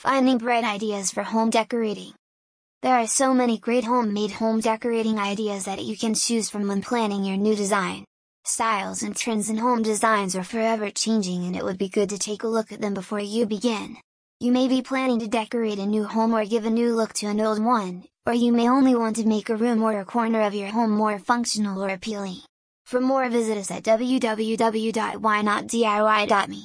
Finding bright ideas for home decorating. There are so many great homemade home decorating ideas that you can choose from when planning your new design. Styles and trends in home designs are forever changing and it would be good to take a look at them before you begin. You may be planning to decorate a new home or give a new look to an old one, or you may only want to make a room or a corner of your home more functional or appealing. For more visit us at www.whynotdiy.me.